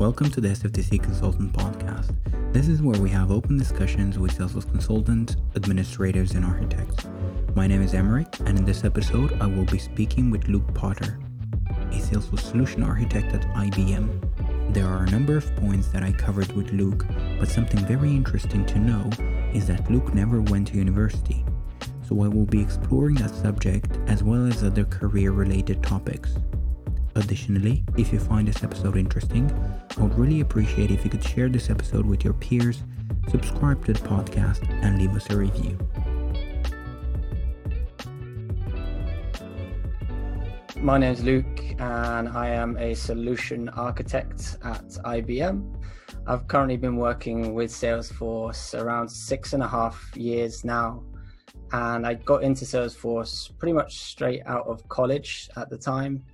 Welcome to the SFDC Consultant Podcast. This is where we have open discussions with Salesforce consultants, administrators, and architects. My name is Emeric, and in this episode, I will be speaking with Luke Potter, a Salesforce solution architect at IBM. There are a number of points that I covered with Luke, but something very interesting to know is that Luke never went to university. So I will be exploring that subject as well as other career related topics. Additionally, if you find this episode interesting, I would really appreciate if you could share this episode with your peers, subscribe to the podcast, and leave us a review. My name is Luke, and I am a solution architect at IBM. I've currently been working with Salesforce around six and a half years now. And I got into Salesforce pretty much straight out of college at the time.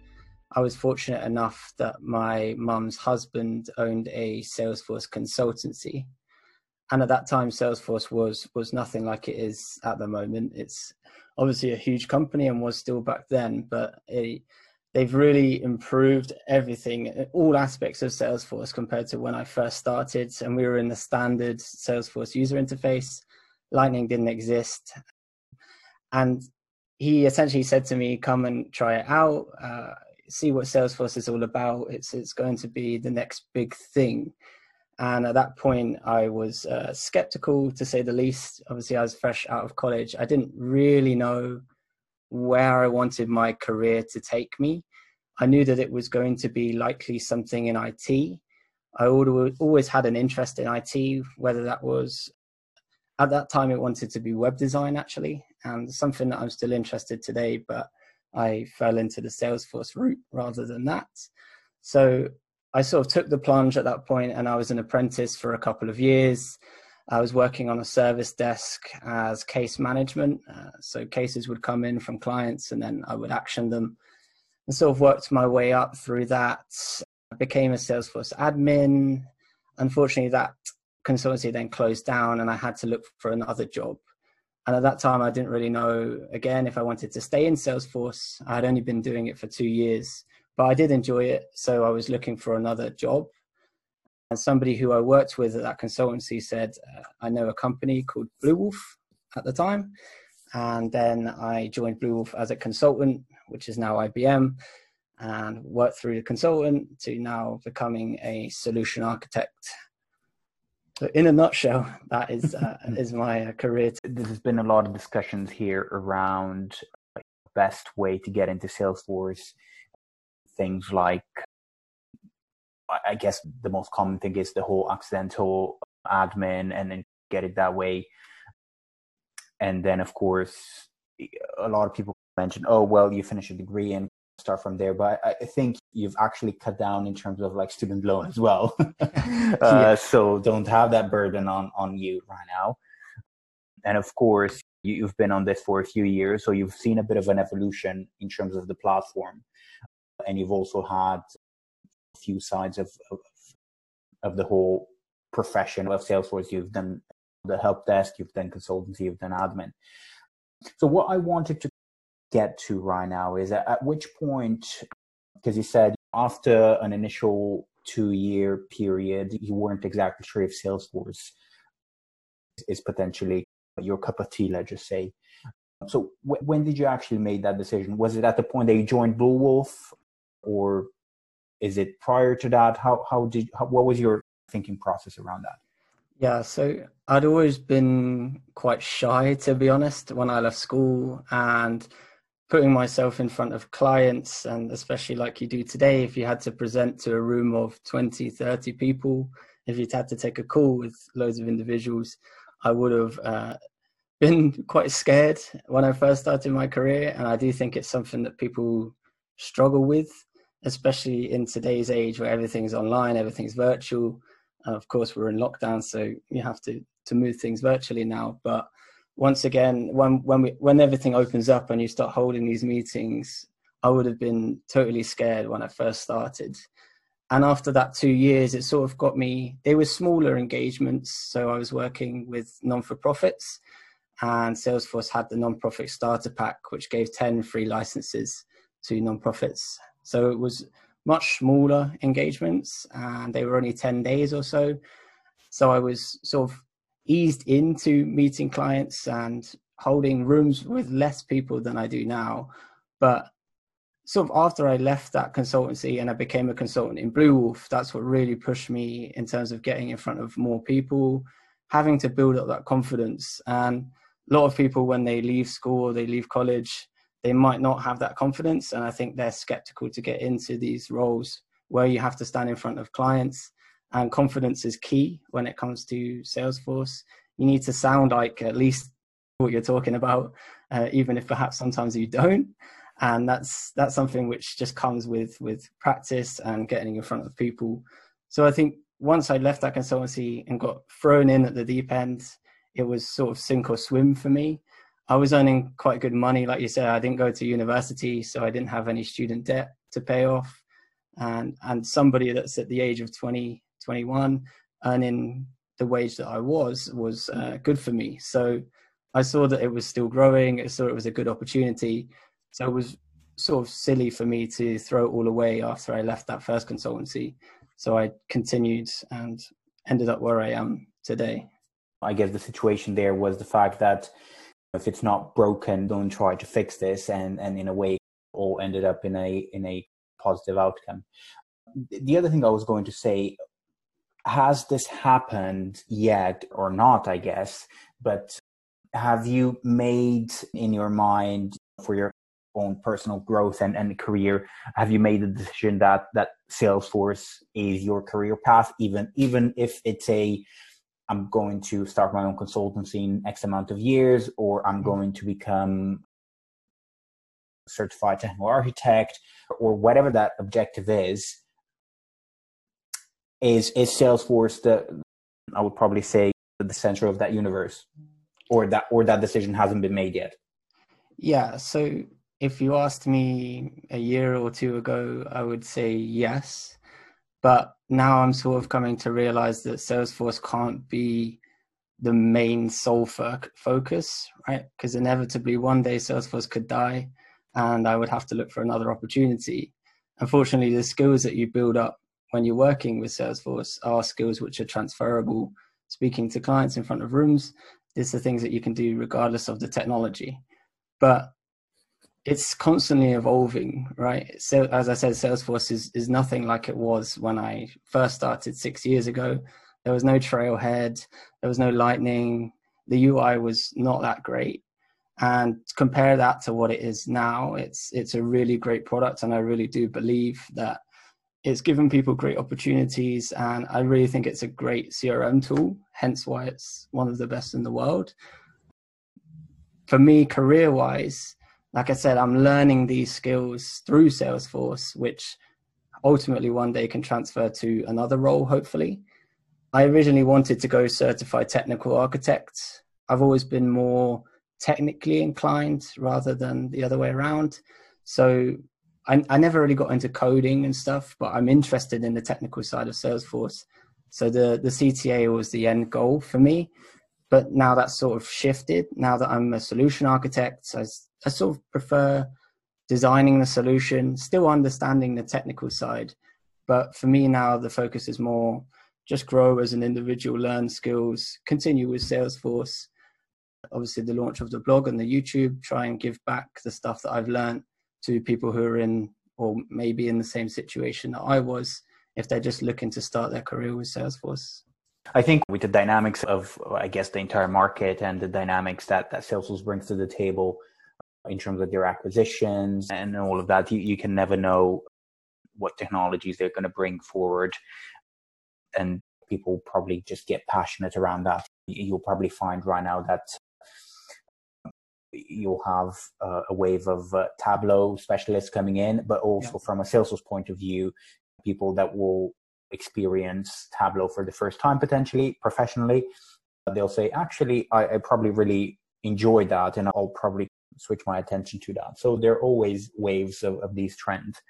I was fortunate enough that my mum's husband owned a Salesforce consultancy. And at that time, Salesforce was was nothing like it is at the moment. It's obviously a huge company and was still back then, but it, they've really improved everything, all aspects of Salesforce compared to when I first started. And we were in the standard Salesforce user interface. Lightning didn't exist. And he essentially said to me, come and try it out. Uh, see what Salesforce is all about. It's it's going to be the next big thing. And at that point, I was uh, skeptical to say the least. Obviously, I was fresh out of college. I didn't really know where I wanted my career to take me. I knew that it was going to be likely something in IT. I always had an interest in IT, whether that was at that time it wanted to be web design actually, and something that I'm still interested today, but I fell into the Salesforce route rather than that. So I sort of took the plunge at that point and I was an apprentice for a couple of years. I was working on a service desk as case management. Uh, so cases would come in from clients and then I would action them and sort of worked my way up through that. I became a Salesforce admin. Unfortunately, that consultancy then closed down and I had to look for another job. And at that time, I didn't really know, again, if I wanted to stay in Salesforce. I had only been doing it for two years, but I did enjoy it. So I was looking for another job. And somebody who I worked with at that consultancy said, uh, I know a company called Bluewolf at the time. And then I joined Bluewolf as a consultant, which is now IBM, and worked through the consultant to now becoming a solution architect so in a nutshell, that is uh, is my uh, career. There's been a lot of discussions here around best way to get into Salesforce. Things like, I guess the most common thing is the whole accidental admin, and then get it that way. And then, of course, a lot of people mention, "Oh, well, you finish a degree and start from there. But I, think you've actually cut down in terms of like student loan as well. uh, yeah. So don't have that burden on on you right now. And of course, you've been on this for a few years, so you've seen a bit of an evolution in terms of the platform, and you've also had a few sides of of, of the whole profession of Salesforce. You've done the help desk, you've done consultancy, you've done admin. So what I wanted to get to right now is at, at which point, because you said after an initial two year period, you weren't exactly sure if Salesforce is potentially your cup of tea, let's just say. So w- when did you actually make that decision? Was it at the point that you joined Bluewolf or is it prior to that? How, how did, how, what was your thinking process around that? Yeah, so I'd always been quite shy, to be honest, when I left school. And putting myself in front of clients and especially like you do today if you had to present to a room of 20 30 people if you'd had to take a call with loads of individuals i would have uh, been quite scared when i first started my career and i do think it's something that people struggle with especially in today's age where everything's online everything's virtual. And of course we're in lockdown so you have to to move things virtually now but once again, when when we when everything opens up and you start holding these meetings, I would have been totally scared when I first started. And after that two years, it sort of got me. They were smaller engagements, so I was working with non-for-profits, and Salesforce had the non-profit starter pack, which gave ten free licenses to non-profits. So it was much smaller engagements and they were only 10 days or so. So I was sort of eased into meeting clients and holding rooms with less people than I do now. But sort of after I left that consultancy and I became a consultant in Bluewolf, that's what really pushed me in terms of getting in front of more people, having to build up that confidence. And a lot of people, when they leave school or they leave college, they might not have that confidence. And I think they're skeptical to get into these roles where you have to stand in front of clients. And confidence is key when it comes to Salesforce. You need to sound like at least what you're talking about, uh, even if perhaps sometimes you don't. And that's that's something which just comes with with practice and getting in front of people. So I think once I left that consultancy and got thrown in at the deep end, it was sort of sink or swim for me. I was earning quite good money, like you said. I didn't go to university, so I didn't have any student debt to pay off. And and somebody that's at the age of 20, 21, earning the wage that I was was uh, good for me. So I saw that it was still growing. I saw it was a good opportunity. So it was sort of silly for me to throw it all away after I left that first consultancy. So I continued and ended up where I am today. I guess the situation there was the fact that if it's not broken, don't try to fix this, and and in a way, all ended up in a in a positive outcome. The other thing I was going to say, has this happened yet or not? I guess, but have you made in your mind for your own personal growth and, and career have you made the decision that that salesforce is your career path even even if it's a i'm going to start my own consultancy in x amount of years or i'm mm-hmm. going to become certified technical architect or whatever that objective is is is salesforce the i would probably say the center of that universe or that or that decision hasn't been made yet? Yeah so if you asked me a year or two ago i would say yes. But now i'm sort of coming to realize that salesforce can't be the main sole focus right? Because inevitably one day salesforce could die and i would have to look for another opportunity. Unfortunately the skills that you build up when you're working with salesforce are skills which are transferable speaking to clients in front of rooms these are things that you can do regardless of the technology. But it's constantly evolving, right? So as I said, Salesforce is, is nothing like it was when I first started six years ago. There was no trailhead, there was no lightning, the UI was not that great. And compare that to what it is now, it's it's a really great product, and I really do believe that it's given people great opportunities and i really think it's a great crm tool hence why it's one of the best in the world. For me career wise like i said i'm learning these skills through salesforce which ultimately one day can transfer to another role hopefully. I originally wanted to go certified technical architect. I've always been more technically inclined rather than the other way around. So I, I never really got into coding and stuff, but I'm interested in the technical side of Salesforce. So the the CTA was the end goal for me, but now that's sort of shifted. Now that I'm a solution architect, I, I sort of prefer designing the solution, still understanding the technical side. But for me now, the focus is more just grow as an individual, learn skills, continue with Salesforce. Obviously, the launch of the blog and the YouTube, try and give back the stuff that I've learned to people who are in or maybe in the same situation that I was if they're just looking to start their career with Salesforce. I think with the dynamics of, I guess, the entire market and the dynamics that, that Salesforce brings to the table uh, in terms of their acquisitions and all of that, you, you can never know what technologies they're going to bring forward. And people probably just get passionate around that. You'll probably find right now that you'll have uh, a wave of uh, Tableau specialists coming in, but also yeah. from a Salesforce point of view, people that will experience Tableau for the first time potentially professionally. They'll say, actually, I, I probably really enjoyed that, and I'll probably switch my attention to that. So there are always waves of, of these trends.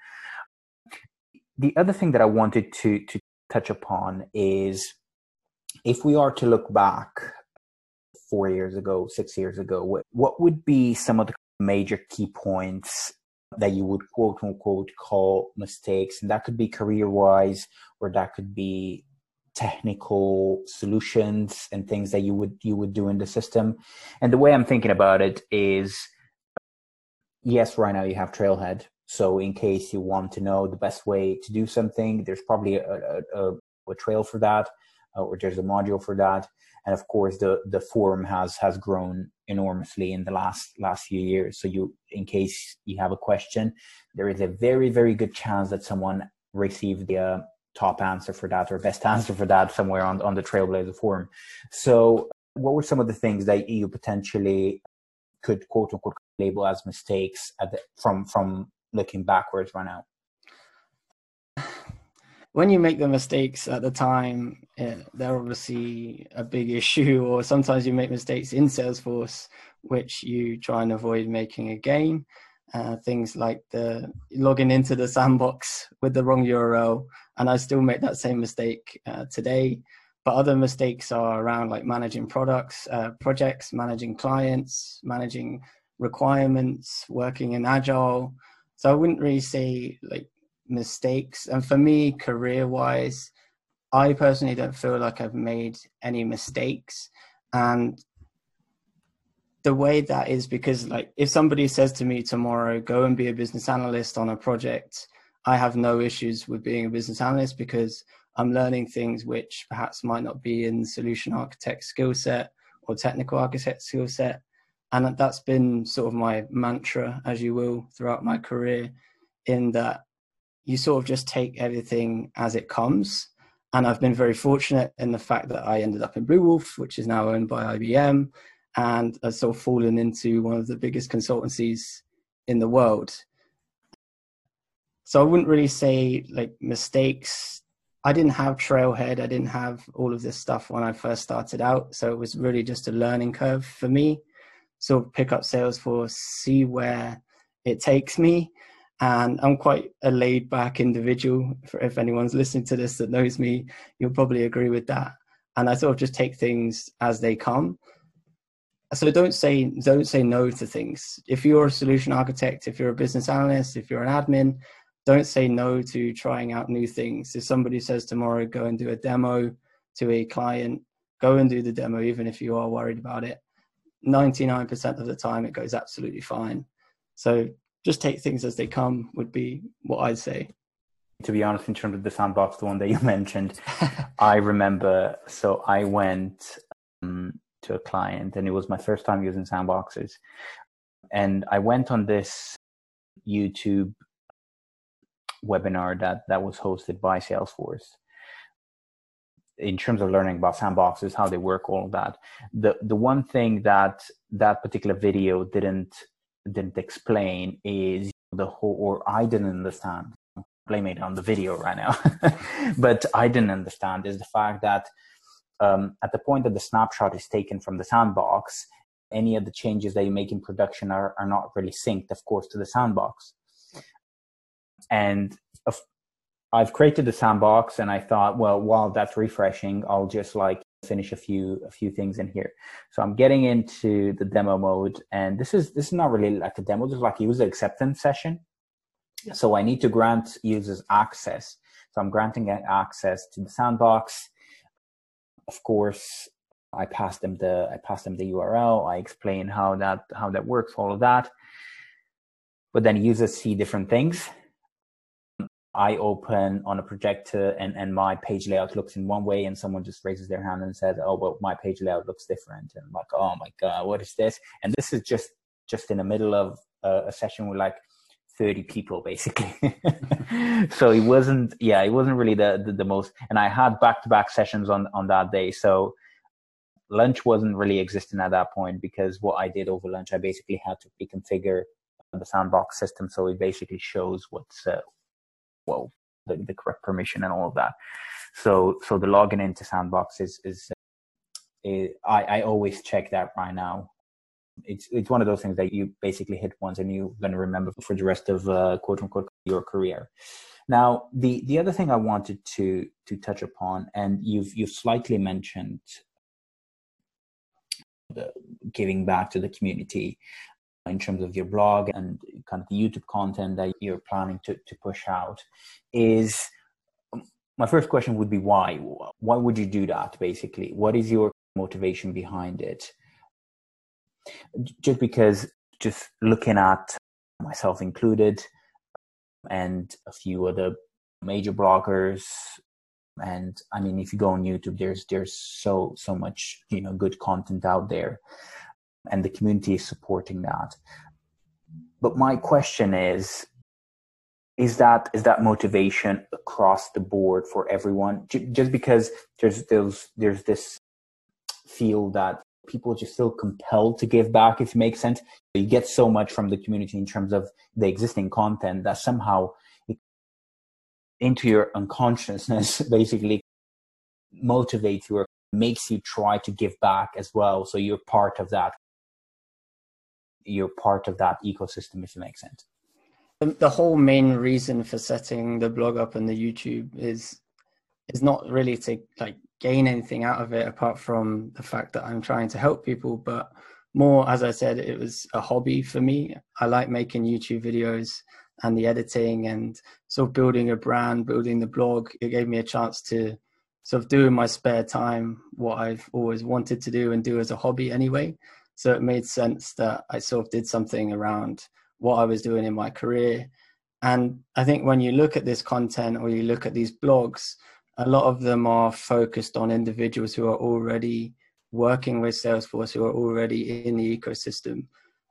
The other thing that I wanted to to touch upon is if we are to look back four years ago, six years ago, what, what would be some of the major key points that you would quote unquote call mistakes. And that could be career wise, or that could be technical solutions and things that you would you would do in the system. And the way I'm thinking about it is yes, right now you have Trailhead. So in case you want to know the best way to do something, there's probably a, a, a trail for that, uh, or there's a module for that. And of course, the the forum has has grown enormously in the last last few years. So you, in case you have a question, there is a very very good chance that someone received the uh, top answer for that or best answer for that somewhere on on the Trailblazer forum. So, what were some of the things that you potentially could quote unquote label as mistakes the, from from looking backwards right now? When you make the mistakes at the time, yeah, they're obviously a big issue, or sometimes you make mistakes in Salesforce, which you try and avoid making again. Uh, things like the logging into the sandbox with the wrong URL, and I still make that same mistake uh, today. But other mistakes are around like managing products, uh, projects, managing clients, managing requirements, working in agile. So I wouldn't really say like mistakes. And for me, career wise, I personally don't feel like I've made any mistakes. And the way that is because like if somebody says to me tomorrow, go and be a business analyst on a project, I have no issues with being a business analyst because I'm learning things which perhaps might not be in solution architect skill set or technical architect skill set and that's been sort of my mantra as you will throughout my career in that you sort of just take everything as it comes. And i've been very fortunate in the fact that i ended up in Bluewolf which is now owned by ibm and has sort of fallen into one of the biggest consultancies in the world. So i wouldn't really say like mistakes. I didn't have trailhead. I didn't have all of this stuff when i first started out. So it was really just a learning curve for me. Sort of pick up Salesforce, see where it takes me. And I'm quite a laid back individual. If anyone's listening to this that knows me, you'll probably agree with that. And I sort of just take things as they come. So don't say don't say no to things. If you're a solution architect, if you're a business analyst, if you're an admin, don't say no to trying out new things. If somebody says tomorrow, go and do a demo to a client, go and do the demo, even if you are worried about it 99% of the time it goes absolutely fine. So just take things as they come would be what I'd say. To be honest, in terms of the sandbox, the one that you mentioned, I remember. So I went um, to a client, and it was my first time using sandboxes. And I went on this YouTube webinar that that was hosted by Salesforce, in terms of learning about sandboxes, how they work, all of that. The the one thing that that particular video didn't didn't explain is the whole, or I didn't understand. Blame it on the video right now, but I didn't understand is the fact that um, at the point that the snapshot is taken from the sandbox, any of the changes that you make in production are, are not really synced, of course, to the sandbox. And I've created the sandbox and I thought, well, while that's refreshing, I'll just like finish a few a few things in here. So I'm getting into the demo mode and this is this is not really like a demo, this is like user acceptance session. So I need to grant users access. So I'm granting access to the sandbox. Of course, I pass them the I pass them the URL. I explain how that how that works, all of that. But then users see different things. I open on a projector and, and my page layout looks in one way and someone just raises their hand and says, oh, well, my page layout looks different. And I'm like, oh my God, what is this? And this is just, just in the middle of a, a session with like 30 people basically. so it wasn't, yeah, it wasn't really the, the, the most, and I had back to back sessions on, on that day. So lunch wasn't really existing at that point because what I did over lunch, I basically had to reconfigure the sandbox system. So it basically shows what's, uh, well the, the correct permission and all of that. So so the login into sandbox is is, is I, I always check that right now. It's it's one of those things that you basically hit once and you're going to remember for the rest of uh, quote unquote your career. Now the the other thing i wanted to to touch upon and you've you've slightly mentioned the giving back to the community in terms of your blog and kind of the YouTube content that you're planning to, to push out is my first question would be why? Why would you do that basically? What is your motivation behind it? Just because, just looking at myself included, and a few other major bloggers, and I mean, if you go on YouTube, there's there's so so much you know good content out there, and the community is supporting that. But my question is, is that is that motivation across the board for everyone? Just because there's there's there's this feel that people just feel compelled to give back if it makes sense. You get so much from the community in terms of the existing content that somehow it, into your unconsciousness basically motivates you or makes you try to give back as well. So you're part of that you're part of that ecosystem if it makes sense um, the whole main reason for setting the blog up and the YouTube is is not really to like gain anything out of it apart from the fact that I'm trying to help people, but more as I said, it was a hobby for me. I like making YouTube videos and the editing and sort of building a brand, building the blog. It gave me a chance to sort of do in my spare time what I've always wanted to do and do as a hobby anyway. So it made sense that I sort of did something around what I was doing in my career. And I think when you look at this content or you look at these blogs, a lot of them are focused on individuals who are already working with Salesforce, who are already in the ecosystem,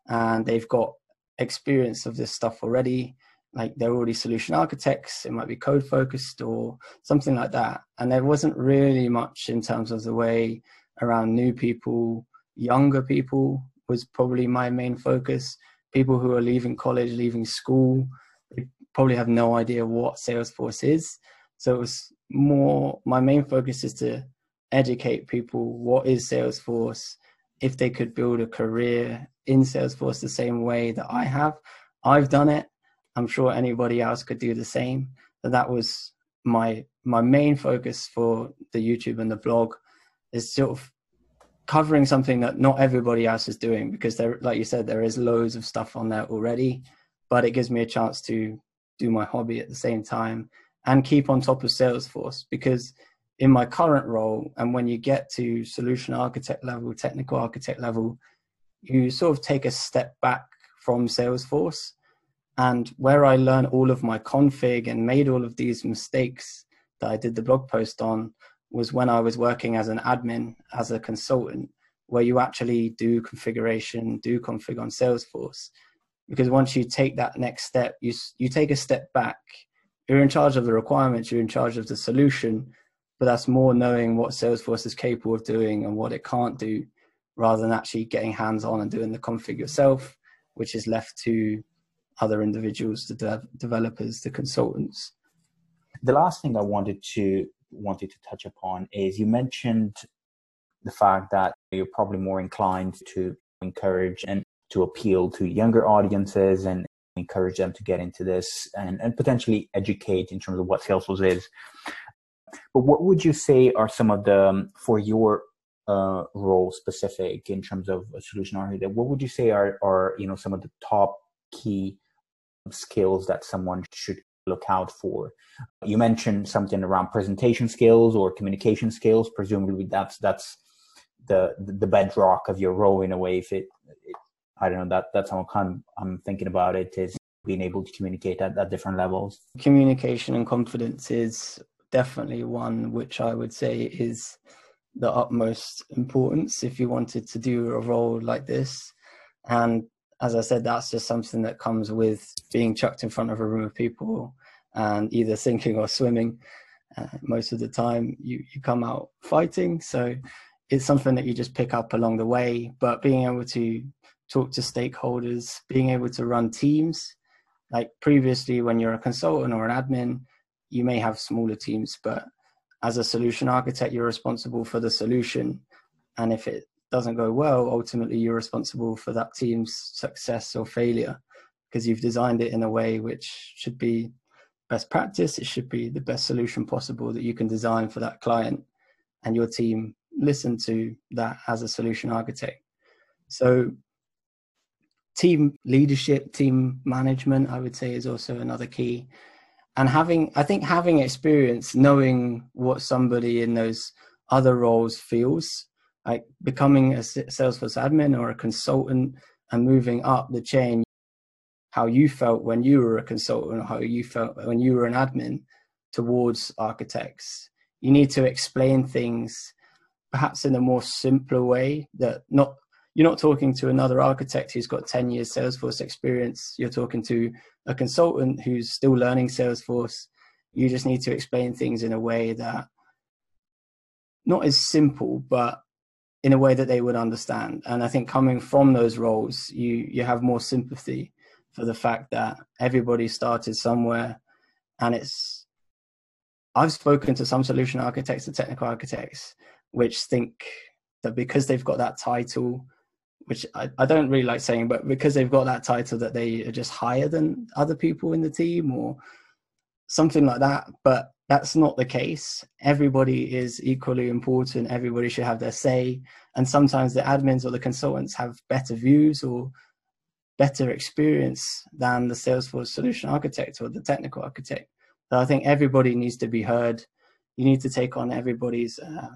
and they've got experience of this stuff already. Like they're already solution architects, it might be code focused or something like that. And there wasn't really much in terms of the way around new people, younger people was probably my main focus people who are leaving college, leaving school, they probably have no idea what Salesforce is. So it was more, my main focus is to educate people what is Salesforce, if they could build a career in Salesforce the same way that I have. I've done it. I'm sure anybody else could do the same. So that was my my main focus for the YouTube and the blog is sort of covering something that not everybody else is doing because there like you said there is loads of stuff on there already but it gives me a chance to do my hobby at the same time and keep on top of salesforce because in my current role and when you get to solution architect level technical architect level you sort of take a step back from salesforce. And where i learned all of my config and made all of these mistakes that i did the blog post on was when I was working as an admin, as a consultant, where you actually do configuration, do config on Salesforce. Because once you take that next step, you, you take a step back. You're in charge of the requirements, you're in charge of the solution, but that's more knowing what Salesforce is capable of doing and what it can't do rather than actually getting hands on and doing the config yourself, which is left to other individuals, the de- developers, the consultants. The last thing I wanted to wanted to touch upon is you mentioned the fact that you're probably more inclined to encourage and to appeal to younger audiences and encourage them to get into this and, and potentially educate in terms of what Salesforce is. But what would you say are some of the, um, for your uh, role specific in terms of a solution architect, what would you say are, are, you know, some of the top key skills that someone should look out for. You mentioned something around presentation skills or communication skills. Presumably, that's that's the the bedrock of your role in a way. If it, it I don't know that that's how I'm I'm thinking about it is being able to communicate at, at different levels. Communication and confidence is definitely one which I would say is the utmost importance if you wanted to do a role like this. And as I said, that's just something that comes with being chucked in front of a room of people and either sinking or swimming. Uh, most of the time, you you come out fighting, so it's something that you just pick up along the way. But being able to talk to stakeholders, being able to run teams, like previously when you're a consultant or an admin, you may have smaller teams, but as a solution architect, you're responsible for the solution. And if it doesn't go well, ultimately you're responsible for that team's success or failure because you've designed it in a way which should be best practice. It should be the best solution possible that you can design for that client and your team listen to that as a solution architect. So team leadership, team management, I would say, is also another key. And having, I think, having experience, knowing what somebody in those other roles feels, like becoming a Salesforce admin or a consultant and moving up the chain, how you felt when you were a consultant, how you felt when you were an admin towards architects. You need to explain things perhaps in a more simpler way that not you're not talking to another architect who's got 10 years Salesforce experience. You're talking to a consultant who's still learning Salesforce. You just need to explain things in a way that not as simple, but in a way that they would understand. And I think coming from those roles, you you have more sympathy for the fact that everybody started somewhere, and it's. I've spoken to some solution architects and technical architects which think that because they've got that title which I, I don't really like saying, but because they've got that title that they are just higher than other people in the team or something like that. But that's not the case. Everybody is equally important. Everybody should have their say. And sometimes the admins or the consultants have better views or better experience than the Salesforce solution architect or the technical architect. So I think everybody needs to be heard. You need to take on everybody's uh,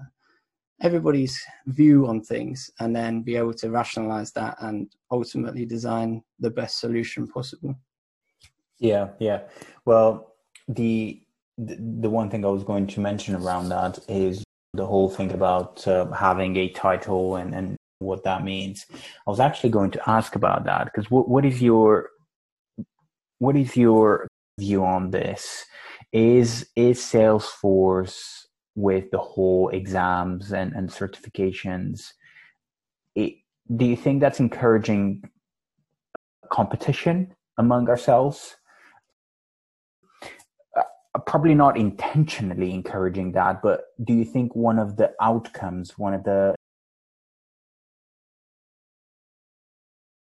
everybody's view on things and then be able to rationalize that and ultimately design the best solution possible yeah yeah well the the one thing i was going to mention around that is the whole thing about uh, having a title and and what that means. I was actually going to ask about that because what, what is your what is your view on this? Is is salesforce with the whole exams and, and certifications it, do you think that's encouraging competition among ourselves probably not intentionally encouraging that but do you think one of the outcomes one of the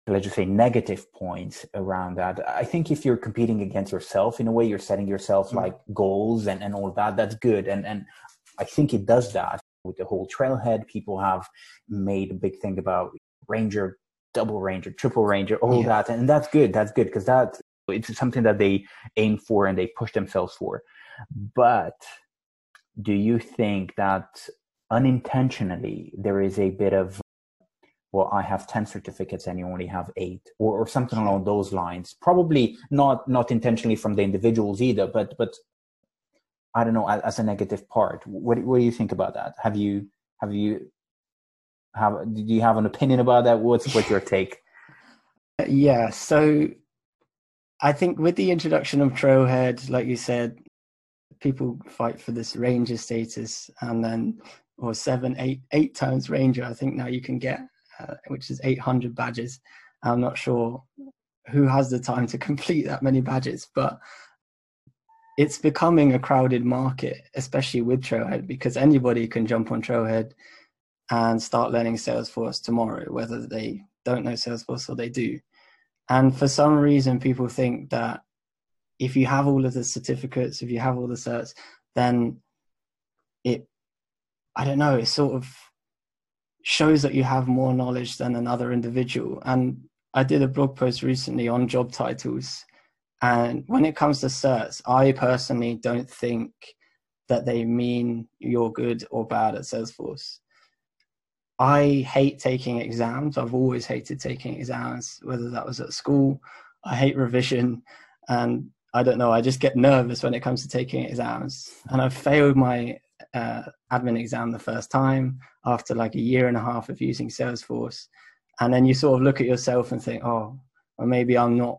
let's just say negative points around that i think if you're competing against yourself in a way you're setting yourself mm-hmm. like goals and, and all that that's good and and i think it does that with the whole trailhead people have made a big thing about ranger double ranger triple ranger all yeah. that and that's good that's good because that it's something that they aim for and they push themselves for. But do you think that unintentionally there is a bit of well i have 10 certificates and you only have eight or, or something along those lines? Probably not not intentionally from the individuals either but but i don't know as, as a negative part. What, what do you think about that? Have you have you have do you have an opinion about that? What's what's your take? Yeah so i think with the introduction of trailhead like you said people fight for this ranger status and then or seven eight eight times ranger i think now you can get uh, which is 800 badges. I'm not sure who has the time to complete that many badges, but it's becoming a crowded market, especially with Trailhead, because anybody can jump on Trailhead and start learning Salesforce tomorrow, whether they don't know Salesforce or they do. And for some reason, people think that if you have all of the certificates, if you have all the certs, then it, I don't know, it sort of shows that you have more knowledge than another individual. And I did a blog post recently on job titles. And when it comes to certs, I personally don't think that they mean you're good or bad at Salesforce. I hate taking exams. I've always hated taking exams, whether that was at school. I hate revision. And I don't know, I just get nervous when it comes to taking exams. And I've failed my uh, admin exam the first time after like a year and a half of using Salesforce. And then you sort of look at yourself and think, oh, or maybe I'm not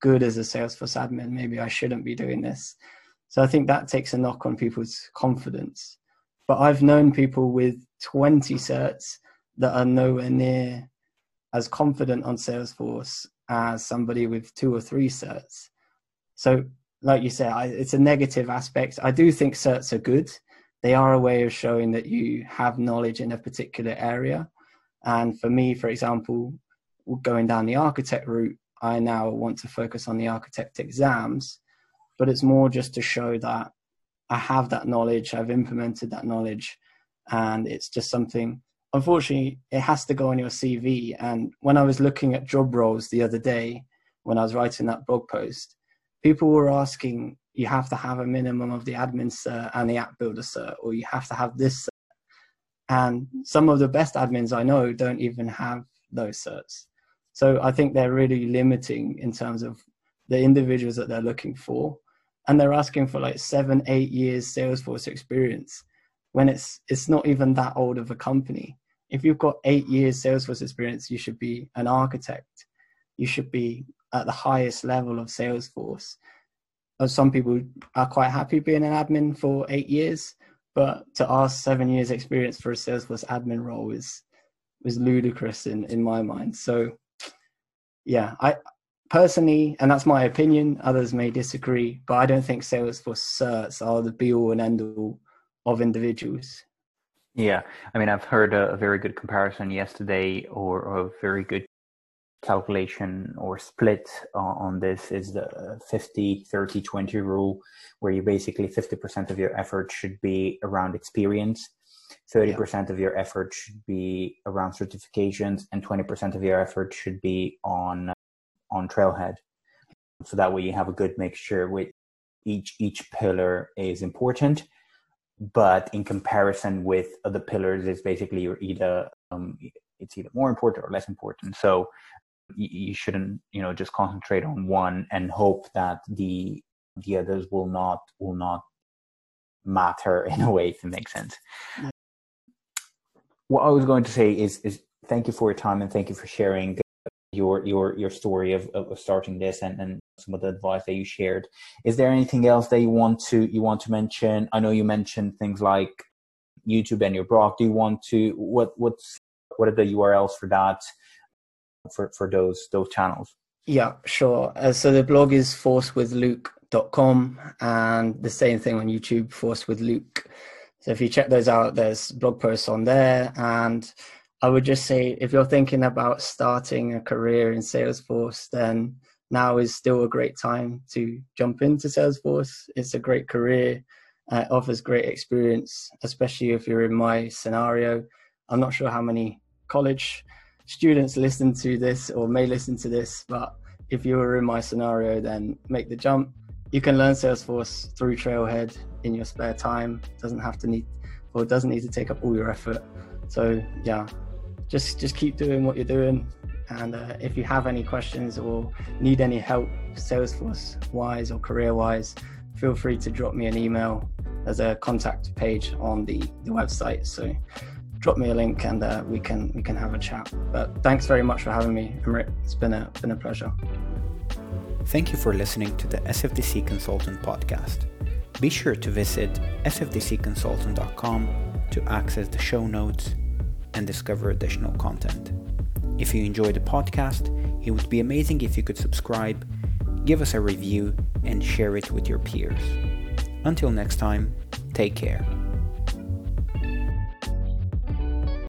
good as a Salesforce admin. Maybe I shouldn't be doing this. So I think that takes a knock on people's confidence. But I've known people with 20 certs that are nowhere near as confident on Salesforce as somebody with two or three certs. So, like you say, I, it's a negative aspect. I do think certs are good they are a way of showing that you have knowledge in a particular area. And for me, for example, going down the architect route, I now want to focus on the architect exams, but it's more just to show that I have that knowledge, I've implemented that knowledge, and it's just something unfortunately, it has to go on your CV. And when I was looking at job roles the other day, when I was writing that blog post, people were asking, you have to have a minimum of the admin cert and the app builder cert, or you have to have this. Cert. And some of the best admins I know don't even have those certs. So I think they're really limiting in terms of the individuals that they're looking for. And they're asking for like seven, eight years Salesforce experience when it's it's not even that old of a company. If you've got eight years Salesforce experience, you should be an architect. You should be at the highest level of Salesforce. Some people are quite happy being an admin for eight years, but to ask seven years experience for a Salesforce admin role is was ludicrous in in my mind. So yeah, I personally, and that's my opinion. Others may disagree, but I don't think Salesforce certs are the be all and end all of individuals. Yeah, I mean, I've heard a, a very good comparison yesterday, or a very good calculation or split on, on this is the 50 30 20 rule where you basically 50% of your effort should be around experience 30% yeah. of your effort should be around certifications and 20% of your effort should be on on trailhead so that way you have a good mixture with each each pillar is important but in comparison with other pillars it's basically you're either um, it's either more important or less important. So you, you shouldn't you know just concentrate on one and hope that the the others will not will not matter in a way if it makes sense. What i was going to say is is thank you for your time and thank you for sharing your your your story of, of starting this and, and some of the advice that you shared. Is there anything else that you want to you want to mention? I know you mentioned things like YouTube and your blog. Do you want to what what's what are the URLs for that for for those those channels? Yeah, sure. Uh, so the blog is forcewithluke.com and the same thing on YouTube, Force with Luke. So if you check those out, there's blog posts on there and I would just say if you're thinking about starting a career in Salesforce, then now is still a great time to jump into Salesforce. It's a great career, uh, offers great experience, especially if you're in my scenario. I'm not sure how many college students listen to this or may listen to this, but if you were in my scenario, then make the jump. You can learn Salesforce through Trailhead in your spare time. Doesn't have to need or doesn't need to take up all your effort. So yeah, just just keep doing what you're doing. And uh, if you have any questions or need any help, Salesforce wise or career wise, feel free to drop me an email. There's a contact page on the, the website. So drop me a link and uh, we can we can have a chat. But thanks very much for having me, Emeric. It's been a been a pleasure. Thank you for listening to the SFDC Consultant podcast. Be sure to visit sfdcconsultant.com to access the show notes and discover additional content. If you enjoy the podcast, it would be amazing if you could subscribe, give us a review, and share it with your peers. Until next time, take care.